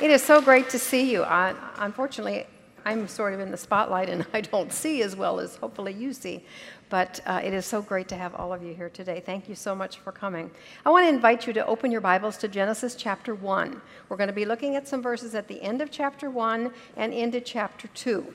It is so great to see you. I, unfortunately, I'm sort of in the spotlight and I don't see as well as hopefully you see. But uh, it is so great to have all of you here today. Thank you so much for coming. I want to invite you to open your Bibles to Genesis chapter 1. We're going to be looking at some verses at the end of chapter 1 and into chapter 2.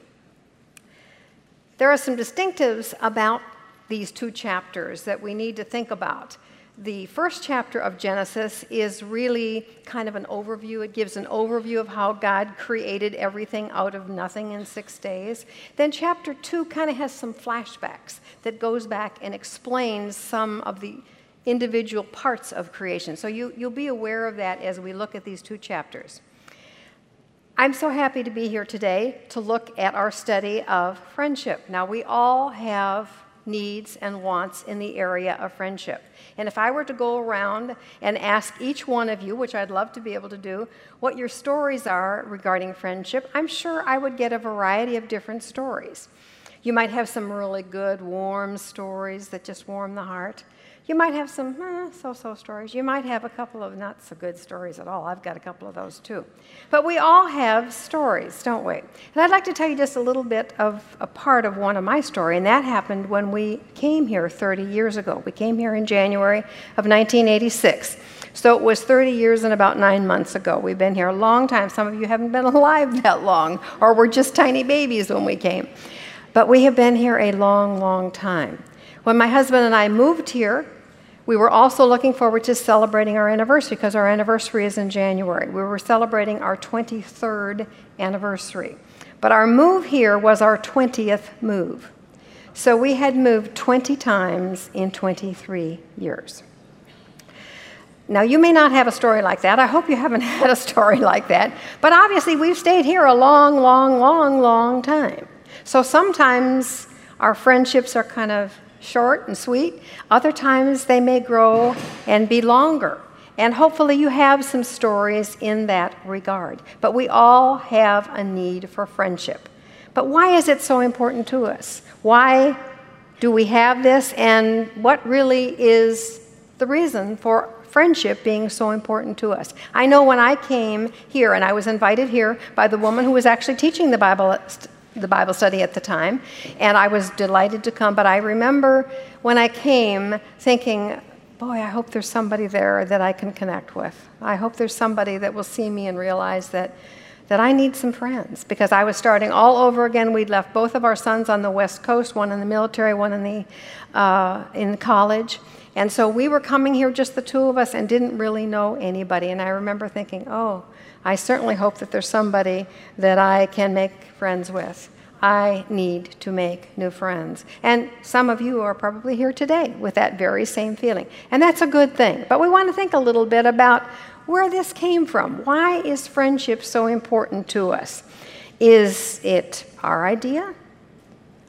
There are some distinctives about these two chapters that we need to think about the first chapter of Genesis is really kind of an overview. It gives an overview of how God created everything out of nothing in six days. Then chapter two kind of has some flashbacks that goes back and explains some of the individual parts of creation. So you, you'll be aware of that as we look at these two chapters. I'm so happy to be here today to look at our study of friendship. Now, we all have needs and wants in the area of friendship. And if I were to go around and ask each one of you, which I'd love to be able to do, what your stories are regarding friendship, I'm sure I would get a variety of different stories. You might have some really good, warm stories that just warm the heart. You might have some eh, so so stories. You might have a couple of not so good stories at all. I've got a couple of those too. But we all have stories, don't we? And I'd like to tell you just a little bit of a part of one of my story, and that happened when we came here 30 years ago. We came here in January of 1986. So it was 30 years and about nine months ago. We've been here a long time. Some of you haven't been alive that long, or were just tiny babies when we came. But we have been here a long, long time. When my husband and I moved here, we were also looking forward to celebrating our anniversary because our anniversary is in January. We were celebrating our 23rd anniversary. But our move here was our 20th move. So we had moved 20 times in 23 years. Now, you may not have a story like that. I hope you haven't had a story like that. But obviously, we've stayed here a long, long, long, long time. So sometimes our friendships are kind of short and sweet. Other times they may grow and be longer. And hopefully you have some stories in that regard. But we all have a need for friendship. But why is it so important to us? Why do we have this? And what really is the reason for friendship being so important to us? I know when I came here, and I was invited here by the woman who was actually teaching the Bible the Bible study at the time, and I was delighted to come. But I remember when I came thinking, boy, I hope there's somebody there that I can connect with. I hope there's somebody that will see me and realize that, that I need some friends because I was starting all over again. We'd left both of our sons on the West Coast, one in the military, one in, the, uh, in college. And so we were coming here, just the two of us, and didn't really know anybody. And I remember thinking, oh, I certainly hope that there's somebody that I can make friends with. I need to make new friends. And some of you are probably here today with that very same feeling. And that's a good thing. But we want to think a little bit about where this came from. Why is friendship so important to us? Is it our idea?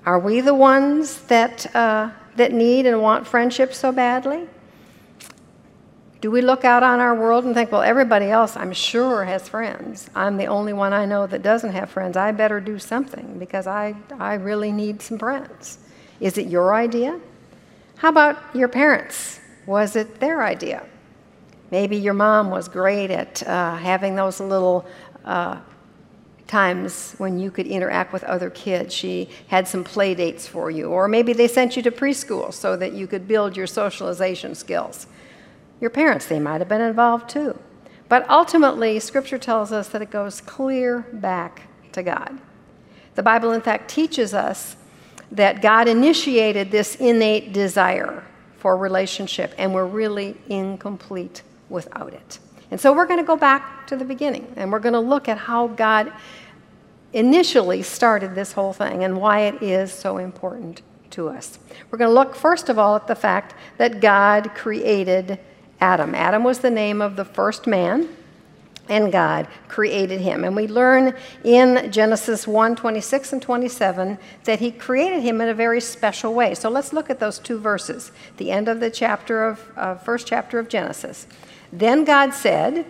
Are we the ones that, uh, that need and want friendship so badly? Do we look out on our world and think, well, everybody else, I'm sure, has friends. I'm the only one I know that doesn't have friends. I better do something because I, I really need some friends. Is it your idea? How about your parents? Was it their idea? Maybe your mom was great at uh, having those little uh, times when you could interact with other kids. She had some play dates for you. Or maybe they sent you to preschool so that you could build your socialization skills. Your parents, they might have been involved too. But ultimately, Scripture tells us that it goes clear back to God. The Bible, in fact, teaches us that God initiated this innate desire for relationship, and we're really incomplete without it. And so we're going to go back to the beginning, and we're going to look at how God initially started this whole thing and why it is so important to us. We're going to look, first of all, at the fact that God created Adam. Adam was the name of the first man, and God created him. And we learn in Genesis 1 26 and 27 that he created him in a very special way. So let's look at those two verses, the end of the chapter of uh, first chapter of Genesis. Then God said,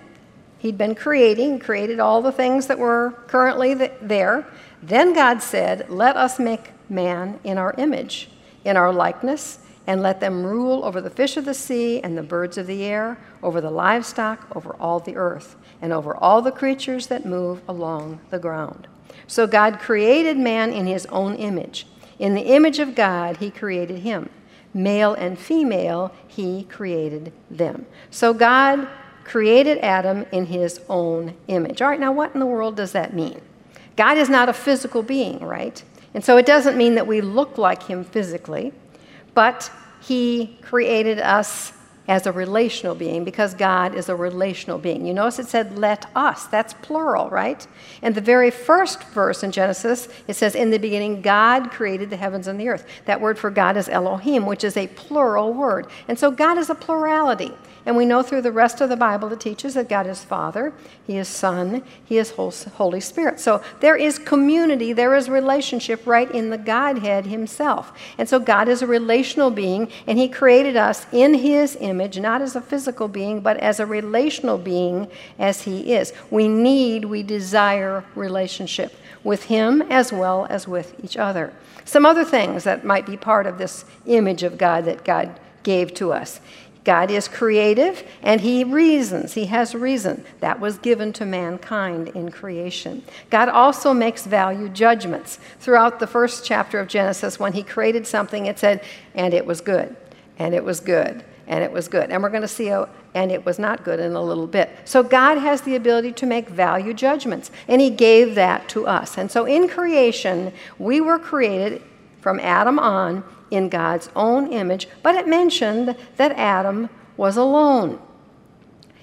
He'd been creating, created all the things that were currently there. Then God said, Let us make man in our image, in our likeness and let them rule over the fish of the sea and the birds of the air, over the livestock, over all the earth, and over all the creatures that move along the ground. So God created man in his own image. In the image of God, he created him. Male and female, he created them. So God created Adam in his own image. All right, now what in the world does that mean? God is not a physical being, right? And so it doesn't mean that we look like him physically, but he created us as a relational being because God is a relational being. You notice it said, let us. That's plural, right? And the very first verse in Genesis, it says, in the beginning, God created the heavens and the earth. That word for God is Elohim, which is a plural word. And so God is a plurality. And we know through the rest of the Bible it teaches that God is Father, He is Son, He is Holy Spirit. So there is community, there is relationship right in the Godhead Himself. And so God is a relational being, and He created us in His image, not as a physical being, but as a relational being as He is. We need, we desire relationship with Him as well as with each other. Some other things that might be part of this image of God that God gave to us. God is creative and he reasons. He has reason. That was given to mankind in creation. God also makes value judgments. Throughout the first chapter of Genesis, when he created something, it said, and it was good, and it was good, and it was good. And we're going to see a, and it was not good in a little bit. So God has the ability to make value judgments, and he gave that to us. And so in creation, we were created from Adam on in God's own image, but it mentioned that Adam was alone.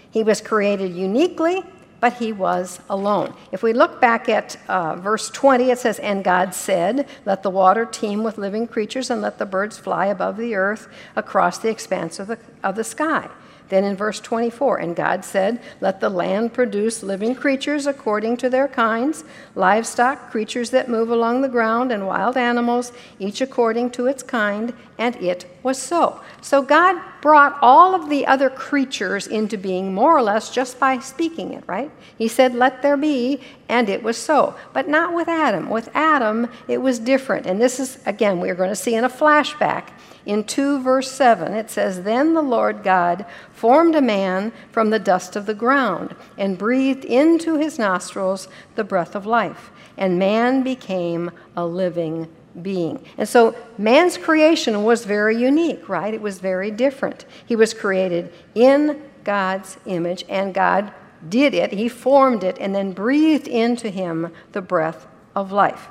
He was created uniquely, but he was alone. If we look back at uh, verse 20, it says, And God said, Let the water teem with living creatures, and let the birds fly above the earth across the expanse of the, of the sky. Then in verse 24, and God said, Let the land produce living creatures according to their kinds, livestock, creatures that move along the ground, and wild animals, each according to its kind. And it was so. So God brought all of the other creatures into being more or less just by speaking it, right? He said, Let there be, and it was so. But not with Adam. With Adam, it was different. And this is, again, we're going to see in a flashback in 2 verse 7, it says, Then the Lord God formed a man from the dust of the ground and breathed into his nostrils the breath of life, and man became a living being. And so man's creation was very unique, right? It was very different. He was created in God's image, and God did it. He formed it and then breathed into him the breath of life.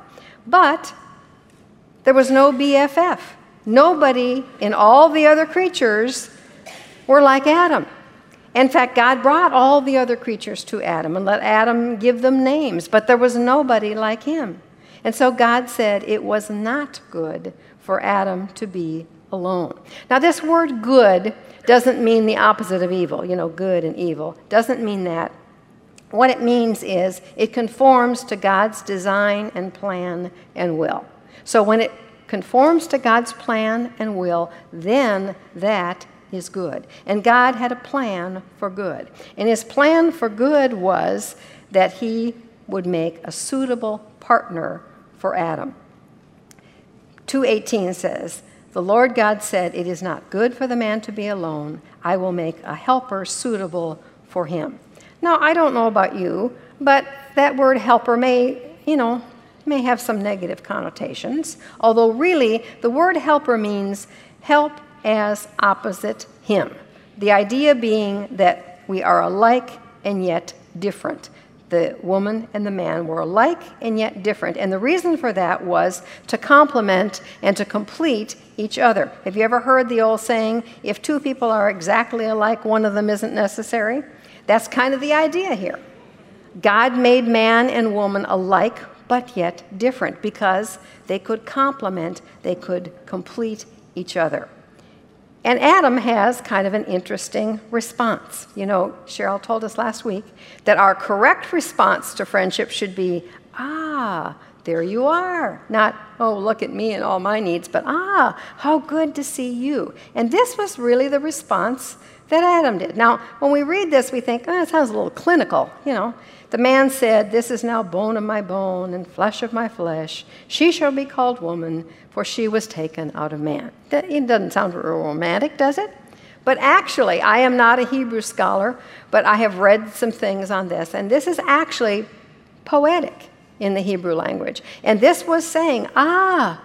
But there was no BFF. Nobody in all the other creatures were like Adam. In fact, God brought all the other creatures to Adam and let Adam give them names, but there was nobody like him. And so God said it was not good for Adam to be alone. Now, this word good doesn't mean the opposite of evil, you know, good and evil. Doesn't mean that. What it means is it conforms to God's design and plan and will. So when it conforms to God's plan and will, then that is good. And God had a plan for good. And his plan for good was that he would make a suitable partner for Adam. 2:18 says, "The Lord God said, it is not good for the man to be alone. I will make a helper suitable for him." Now, I don't know about you, but that word helper may, you know, may have some negative connotations, although really the word helper means help as opposite him. The idea being that we are alike and yet different. The woman and the man were alike and yet different. And the reason for that was to complement and to complete each other. Have you ever heard the old saying, if two people are exactly alike, one of them isn't necessary? That's kind of the idea here. God made man and woman alike but yet different because they could complement, they could complete each other. And Adam has kind of an interesting response. You know, Cheryl told us last week that our correct response to friendship should be, ah, there you are. Not, oh, look at me and all my needs, but ah, how good to see you. And this was really the response that Adam did. Now, when we read this, we think, oh, it sounds a little clinical, you know. The man said, This is now bone of my bone and flesh of my flesh. She shall be called woman, for she was taken out of man. It doesn't sound real romantic, does it? But actually, I am not a Hebrew scholar, but I have read some things on this, and this is actually poetic in the Hebrew language. And this was saying, ah,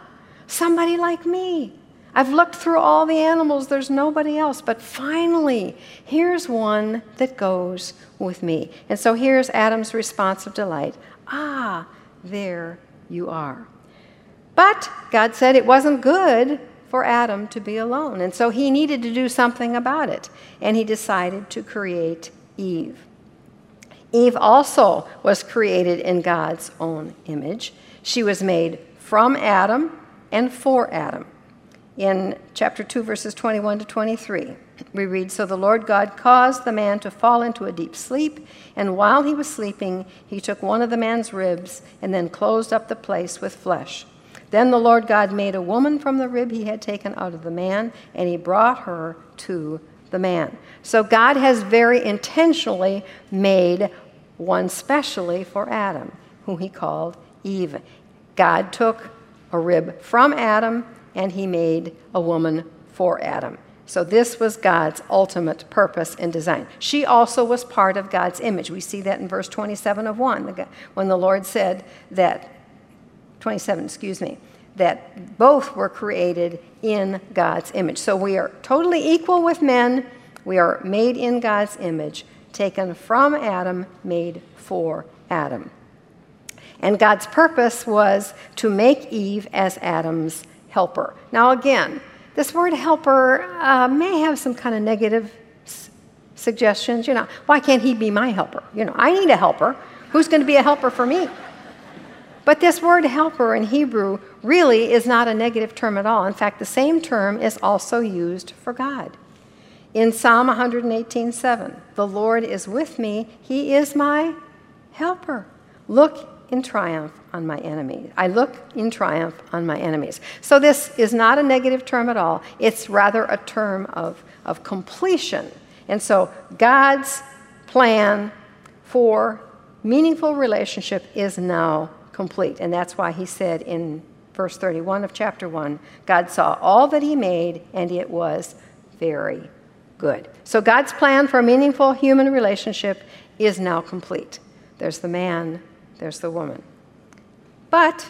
somebody like me. I've looked through all the animals, there's nobody else. But finally, here's one that goes with me. And so here's Adam's response of delight Ah, there you are. But God said it wasn't good for Adam to be alone. And so he needed to do something about it. And he decided to create Eve. Eve also was created in God's own image. She was made from Adam and for Adam. In chapter 2, verses 21 to 23, we read So the Lord God caused the man to fall into a deep sleep, and while he was sleeping, he took one of the man's ribs and then closed up the place with flesh. Then the Lord God made a woman from the rib he had taken out of the man, and he brought her to the man. So God has very intentionally made one specially for Adam, who he called Eve. God took a rib from Adam and he made a woman for Adam. So this was God's ultimate purpose and design. She also was part of God's image. We see that in verse 27 of 1, when the Lord said that, 27, excuse me, that both were created in God's image. So we are totally equal with men. We are made in God's image taken from Adam, made for Adam. And God's purpose was to make Eve as Adam's helper. Now, again, this word helper uh, may have some kind of negative s- suggestions. You know, why can't he be my helper? You know, I need a helper. Who's going to be a helper for me? But this word helper in Hebrew really is not a negative term at all. In fact, the same term is also used for God. In Psalm 118:7, the Lord is with me, he is my helper. Look in triumph on my enemies. I look in triumph on my enemies. So this is not a negative term at all. It's rather a term of, of completion. And so God's plan for meaningful relationship is now complete. And that's why he said in verse 31 of chapter 1 God saw all that he made, and it was very good. So God's plan for a meaningful human relationship is now complete. There's the man, there's the woman. But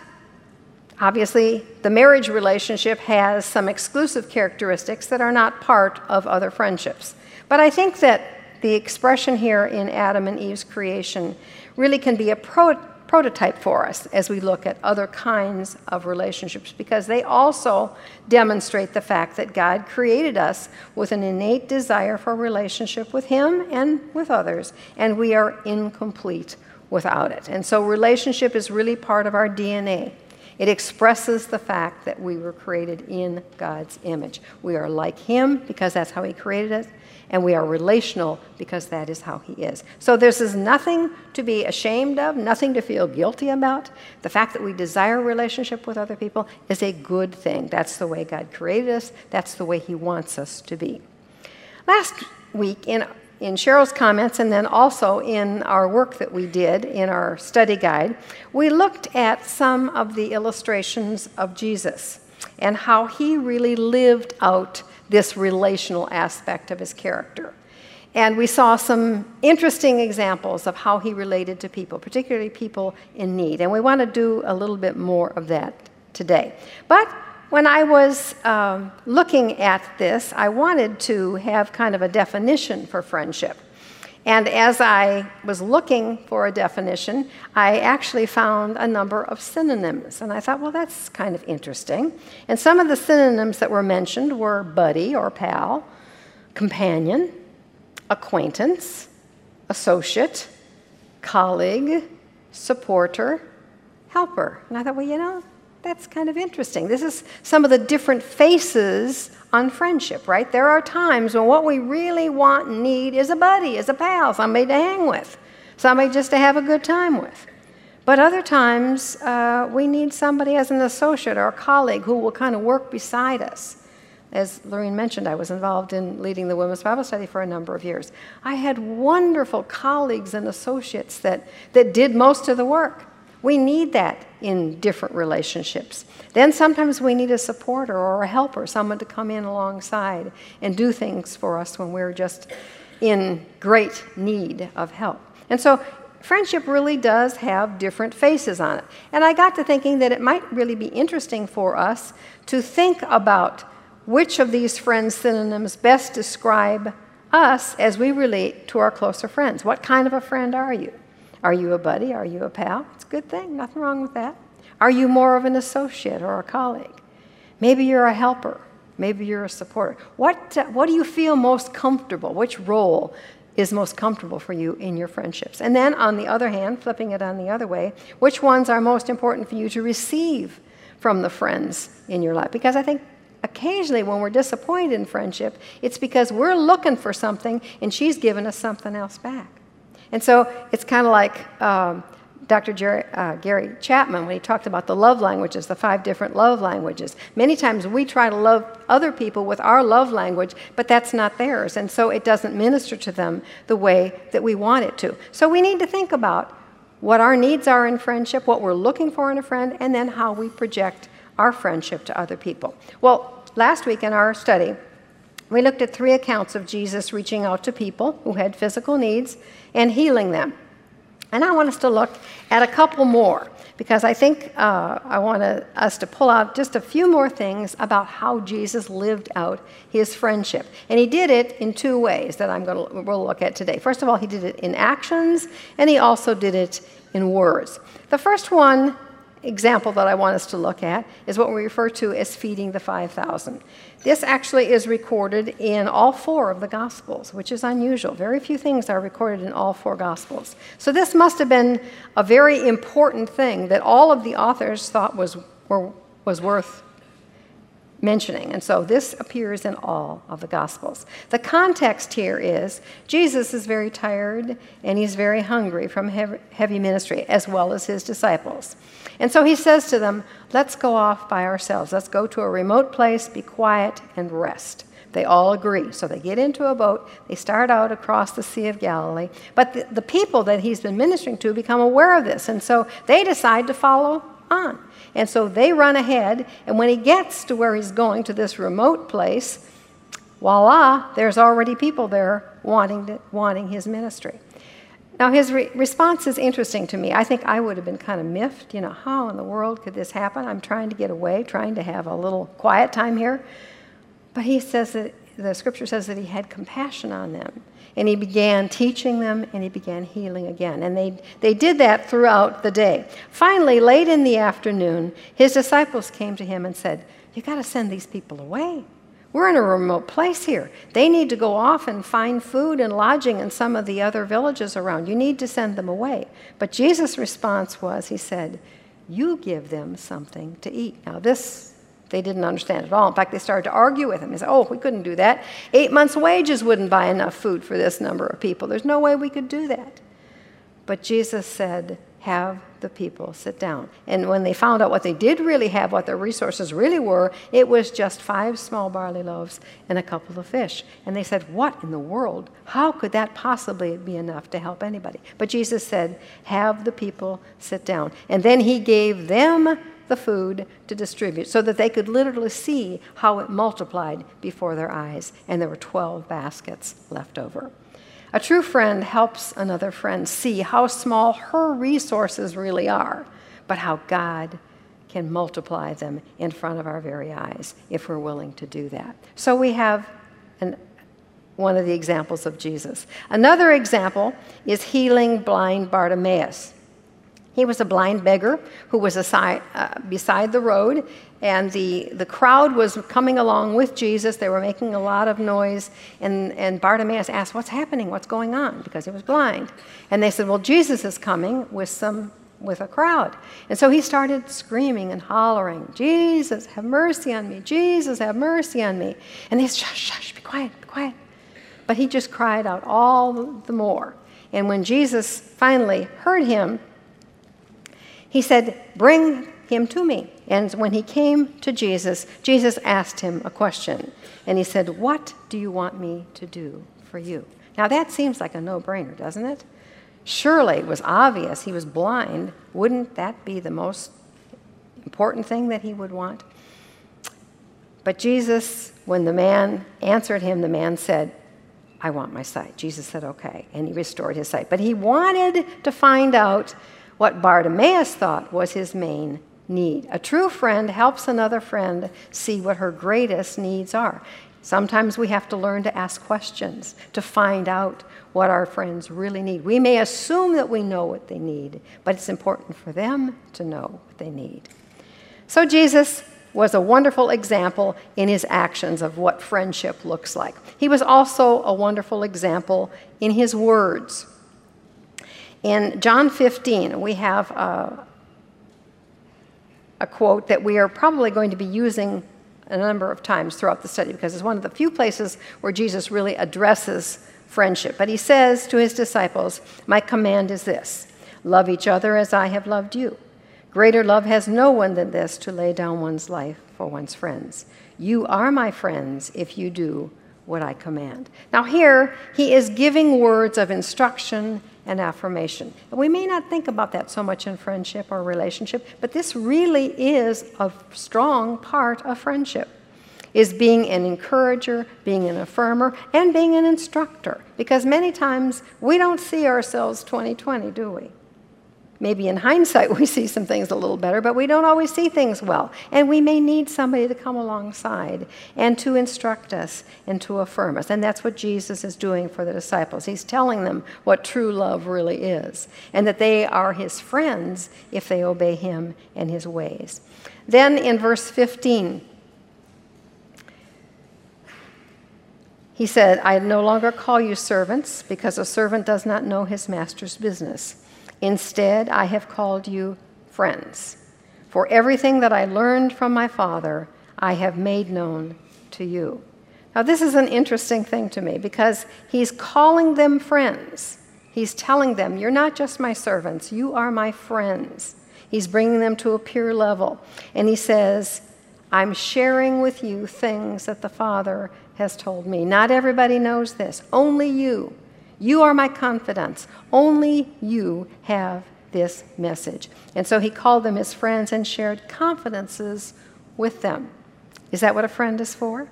obviously, the marriage relationship has some exclusive characteristics that are not part of other friendships. But I think that the expression here in Adam and Eve's creation really can be a pro- prototype for us as we look at other kinds of relationships because they also demonstrate the fact that God created us with an innate desire for relationship with Him and with others, and we are incomplete without it. And so, relationship is really part of our DNA. It expresses the fact that we were created in God's image. We are like Him because that's how He created us and we are relational because that is how He is. So this is nothing to be ashamed of, nothing to feel guilty about. The fact that we desire relationship with other people is a good thing. That's the way God created us, that's the way He wants us to be. Last week, in in Cheryl's comments and then also in our work that we did in our study guide, we looked at some of the illustrations of Jesus and how he really lived out this relational aspect of his character. And we saw some interesting examples of how he related to people, particularly people in need. And we want to do a little bit more of that today. But when I was um, looking at this, I wanted to have kind of a definition for friendship. And as I was looking for a definition, I actually found a number of synonyms. And I thought, well, that's kind of interesting. And some of the synonyms that were mentioned were buddy or pal, companion, acquaintance, associate, colleague, supporter, helper. And I thought, well, you know, that's kind of interesting. This is some of the different faces on friendship, right? There are times when what we really want and need is a buddy, is a pal, somebody to hang with, somebody just to have a good time with. But other times, uh, we need somebody as an associate or a colleague who will kind of work beside us as Lorene mentioned, I was involved in leading the Women's Bible Study for a number of years. I had wonderful colleagues and associates that, that did most of the work. We need that in different relationships. Then sometimes we need a supporter or a helper, someone to come in alongside and do things for us when we're just in great need of help. And so friendship really does have different faces on it. And I got to thinking that it might really be interesting for us to think about which of these friend synonyms best describe us as we relate to our closer friends. What kind of a friend are you? Are you a buddy? Are you a pal? It's a good thing, nothing wrong with that. Are you more of an associate or a colleague? Maybe you're a helper. Maybe you're a supporter. What, uh, what do you feel most comfortable? Which role is most comfortable for you in your friendships. And then, on the other hand, flipping it on the other way, which ones are most important for you to receive from the friends in your life? Because I think occasionally when we're disappointed in friendship, it's because we're looking for something and she's given us something else back. And so it's kind of like um, Dr. Jerry, uh, Gary Chapman when he talked about the love languages, the five different love languages. Many times we try to love other people with our love language, but that's not theirs, and so it doesn't minister to them the way that we want it to. So we need to think about what our needs are in friendship, what we're looking for in a friend, and then how we project our friendship to other people. Well, last week in our study, we looked at three accounts of Jesus reaching out to people who had physical needs and healing them. And I want us to look at a couple more because I think uh, I want us to pull out just a few more things about how Jesus lived out his friendship. And he did it in two ways that I'm going to we'll look at today. First of all, he did it in actions, and he also did it in words. The first one example that I want us to look at is what we refer to as feeding the 5,000. This actually is recorded in all four of the Gospels, which is unusual. Very few things are recorded in all four Gospels. So this must have been a very important thing that all of the authors thought was, were, was worth mentioning. And so this appears in all of the Gospels. The context here is Jesus is very tired and he's very hungry from heavy ministry, as well as his disciples. And so he says to them, Let's go off by ourselves. Let's go to a remote place, be quiet, and rest. They all agree. So they get into a boat. They start out across the Sea of Galilee. But the, the people that he's been ministering to become aware of this. And so they decide to follow on. And so they run ahead, and when he gets to where he's going, to this remote place, voila, there's already people there wanting, to, wanting his ministry. Now, his re- response is interesting to me. I think I would have been kind of miffed. You know, how in the world could this happen? I'm trying to get away, trying to have a little quiet time here. But he says that the scripture says that he had compassion on them. And he began teaching them and he began healing again. And they, they did that throughout the day. Finally, late in the afternoon, his disciples came to him and said, You got to send these people away. We're in a remote place here. They need to go off and find food and lodging in some of the other villages around. You need to send them away. But Jesus' response was, He said, You give them something to eat. Now, this they didn't understand at all. In fact, they started to argue with him. They said, Oh, we couldn't do that. Eight months' wages wouldn't buy enough food for this number of people. There's no way we could do that. But Jesus said, have the people sit down. And when they found out what they did really have, what their resources really were, it was just five small barley loaves and a couple of fish. And they said, What in the world? How could that possibly be enough to help anybody? But Jesus said, Have the people sit down. And then he gave them the food to distribute so that they could literally see how it multiplied before their eyes. And there were 12 baskets left over. A true friend helps another friend see how small her resources really are, but how God can multiply them in front of our very eyes if we're willing to do that. So we have an, one of the examples of Jesus. Another example is healing blind Bartimaeus. He was a blind beggar who was aside, uh, beside the road, and the, the crowd was coming along with Jesus. They were making a lot of noise, and, and Bartimaeus asked, What's happening? What's going on? Because he was blind. And they said, Well, Jesus is coming with some with a crowd. And so he started screaming and hollering, Jesus, have mercy on me. Jesus, have mercy on me. And they said, Shush, shush, be quiet, be quiet. But he just cried out all the more. And when Jesus finally heard him, he said, Bring him to me. And when he came to Jesus, Jesus asked him a question. And he said, What do you want me to do for you? Now that seems like a no brainer, doesn't it? Surely it was obvious he was blind. Wouldn't that be the most important thing that he would want? But Jesus, when the man answered him, the man said, I want my sight. Jesus said, Okay. And he restored his sight. But he wanted to find out what Bartimaeus thought was his main need. A true friend helps another friend see what her greatest needs are. Sometimes we have to learn to ask questions to find out what our friends really need. We may assume that we know what they need, but it's important for them to know what they need. So Jesus was a wonderful example in his actions of what friendship looks like. He was also a wonderful example in his words. In John 15, we have a, a quote that we are probably going to be using a number of times throughout the study because it's one of the few places where Jesus really addresses friendship. But he says to his disciples, My command is this love each other as I have loved you. Greater love has no one than this to lay down one's life for one's friends. You are my friends if you do what I command. Now, here, he is giving words of instruction and affirmation. We may not think about that so much in friendship or relationship, but this really is a strong part of friendship is being an encourager, being an affirmer, and being an instructor. Because many times we don't see ourselves 2020, do we? Maybe in hindsight we see some things a little better, but we don't always see things well. And we may need somebody to come alongside and to instruct us and to affirm us. And that's what Jesus is doing for the disciples. He's telling them what true love really is and that they are his friends if they obey him and his ways. Then in verse 15, he said, I no longer call you servants because a servant does not know his master's business. Instead, I have called you friends. For everything that I learned from my Father, I have made known to you. Now, this is an interesting thing to me because he's calling them friends. He's telling them, You're not just my servants, you are my friends. He's bringing them to a pure level. And he says, I'm sharing with you things that the Father has told me. Not everybody knows this, only you. You are my confidants. Only you have this message. And so he called them his friends and shared confidences with them. Is that what a friend is for?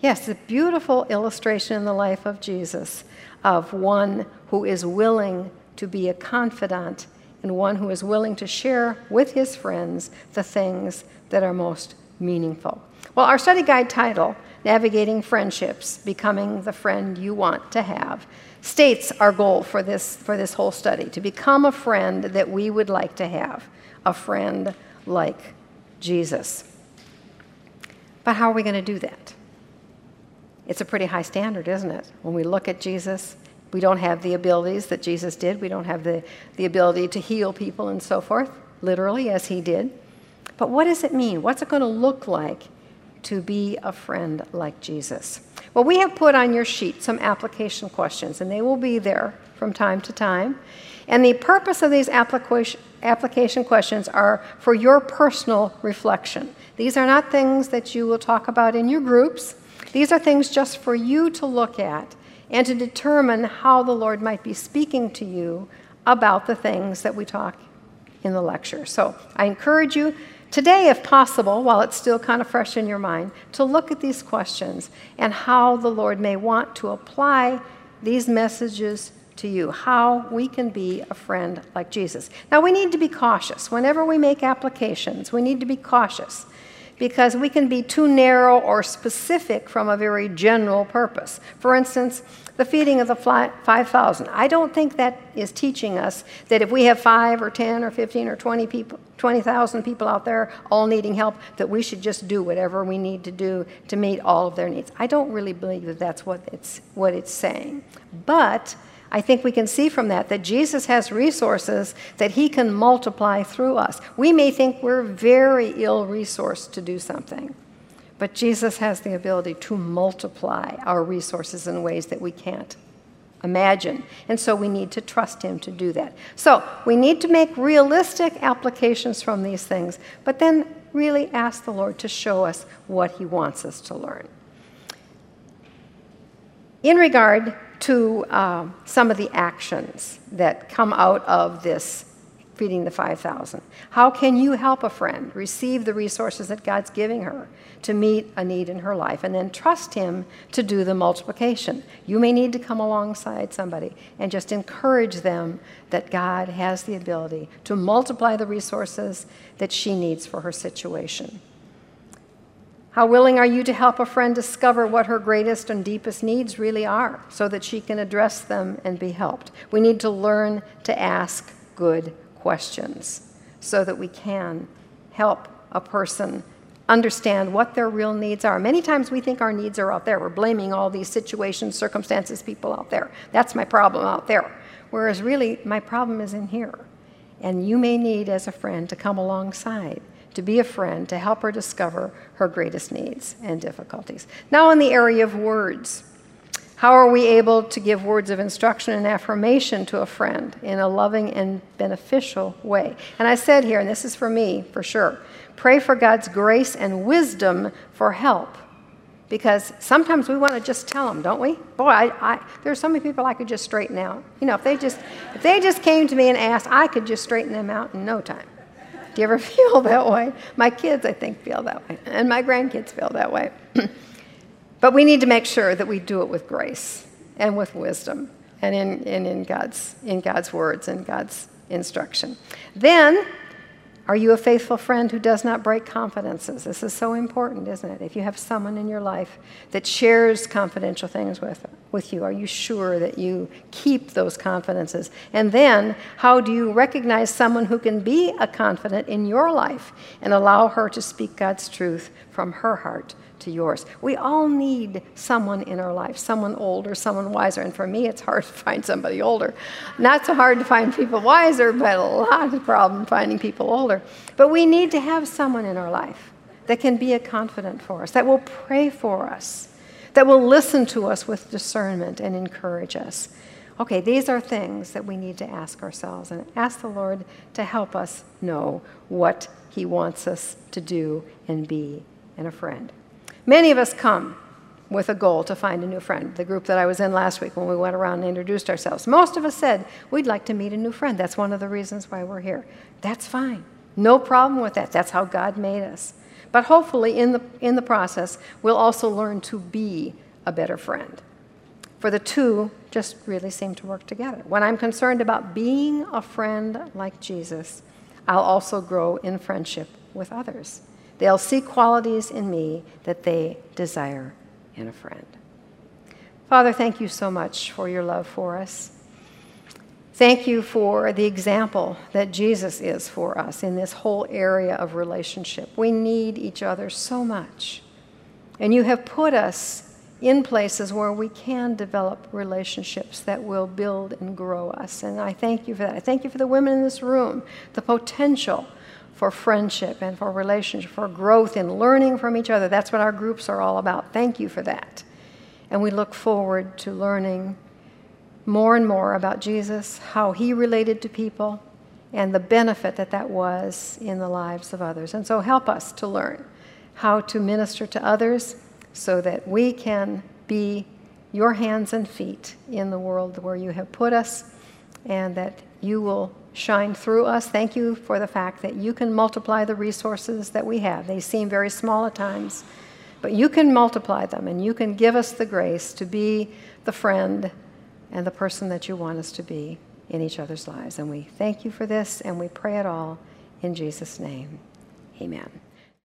Yes, a beautiful illustration in the life of Jesus of one who is willing to be a confidant and one who is willing to share with his friends the things that are most meaningful. Well, our study guide title, Navigating Friendships Becoming the Friend You Want to Have, states our goal for this, for this whole study to become a friend that we would like to have, a friend like Jesus. But how are we going to do that? It's a pretty high standard, isn't it? When we look at Jesus, we don't have the abilities that Jesus did. We don't have the, the ability to heal people and so forth, literally, as he did. But what does it mean? What's it going to look like to be a friend like Jesus? Well, we have put on your sheet some application questions, and they will be there from time to time. And the purpose of these application, questions are for your personal reflection. These are not things that you will talk about in your groups. These are things just for you to look at and to determine how the Lord might be speaking to you about the things that we talk in the lecture. So I encourage you Today, if possible, while it's still kind of fresh in your mind, to look at these questions and how the Lord may want to apply these messages to you, how we can be a friend like Jesus. Now, we need to be cautious. Whenever we make applications, we need to be cautious because we can be too narrow or specific from a very general purpose. For instance, the feeding of the 5,000. I don't think that is teaching us that if we have 5 or 10 or 15 or 20 people, 20,000 people out there all needing help, that we should just do whatever we need to do to meet all of their needs. I don't really believe that that's what it's, what it's saying. But I think we can see from that that Jesus has resources that he can multiply through us. We may think we're very ill resourced to do something, but Jesus has the ability to multiply our resources in ways that we can't imagine. And so we need to trust Him to do that. So we need to make realistic applications from these things, but then really ask the Lord to show us what He wants us to learn. In regard to uh, some of the actions that come out of this feeding the 5,000, how can you help a friend receive the resources that God's giving her to meet a need in her life and then trust Him to do the multiplication? You may need to come alongside somebody and just encourage them that God has the ability to multiply the resources that she needs for her situation. How willing are you to help a friend discover what her greatest and deepest needs really are so that she can address them and be helped? We need to learn to ask good questions so that we can help a person understand what their real needs are. Many times we think our needs are out there. We're blaming all these situations, circumstances, people out there. That's my problem out there. Whereas really, my problem is in here. And you may need, as a friend, to come alongside to be a friend, to help her discover her greatest needs and difficulties. Now, in the area of words, how are we able to give words of instruction and affirmation to a friend in a loving and beneficial way? And I said here, and this is for me for sure pray for God's grace and wisdom for help. Because sometimes we want to just tell them, don't we? Boy, I, I, there's so many people I could just straighten out. You know, if they just if they just came to me and asked, I could just straighten them out in no time. Do you ever feel that way? My kids, I think, feel that way, and my grandkids feel that way. but we need to make sure that we do it with grace and with wisdom and in, in, God's, in God's words and God's instruction. Then are you a faithful friend who does not break confidences? This is so important, isn't it? If you have someone in your life that shares confidential things with, with you, are you sure that you keep those confidences? And then, how do you recognize someone who can be a confidant in your life and allow her to speak God's truth from her heart to yours. We all need someone in our life, someone older, someone wiser. And for me, it's hard to find somebody older. Not so hard to find people wiser, but a lot of problem finding people older. But we need to have someone in our life that can be a confidant for us, that will pray for us, that will listen to us with discernment and encourage us. Okay, these are things that we need to ask ourselves and ask the Lord to help us know what He wants us to do and be in a friend. Many of us come with a goal to find a new friend. The group that I was in last week when we went around and introduced ourselves, most of us said, We'd like to meet a new friend. That's one of the reasons why we're here. That's fine. No problem with that. That's how God made us. But hopefully, in the, in the process, we'll also learn to be a better friend. For the two just really seem to work together. When I'm concerned about being a friend like Jesus, I'll also grow in friendship with others. They'll see qualities in me that they desire in a friend. Father, thank you so much for your love for us. Thank you for the example that Jesus is for us in this whole area of relationship. We need each other so much. And you have put us in places where we can develop relationships that will build and grow us. And I thank you for that. I thank you for the women in this room, the potential for friendship and for relationship, for growth in learning from each other. That's what our groups are all about. Thank you for that. And we look forward to learning more and more about Jesus, how he related to people, and the benefit that that was in the lives of others. And so help us to learn how to minister to others so that we can be your hands and feet in the world where you have put us, and that you will shine through us. Thank you for the fact that you can multiply the resources that we have. They seem very small at times, but you can multiply them and you can give us the grace to be the friend and the person that you want us to be in each other's lives. And we thank you for this and we pray it all in Jesus' name. Amen.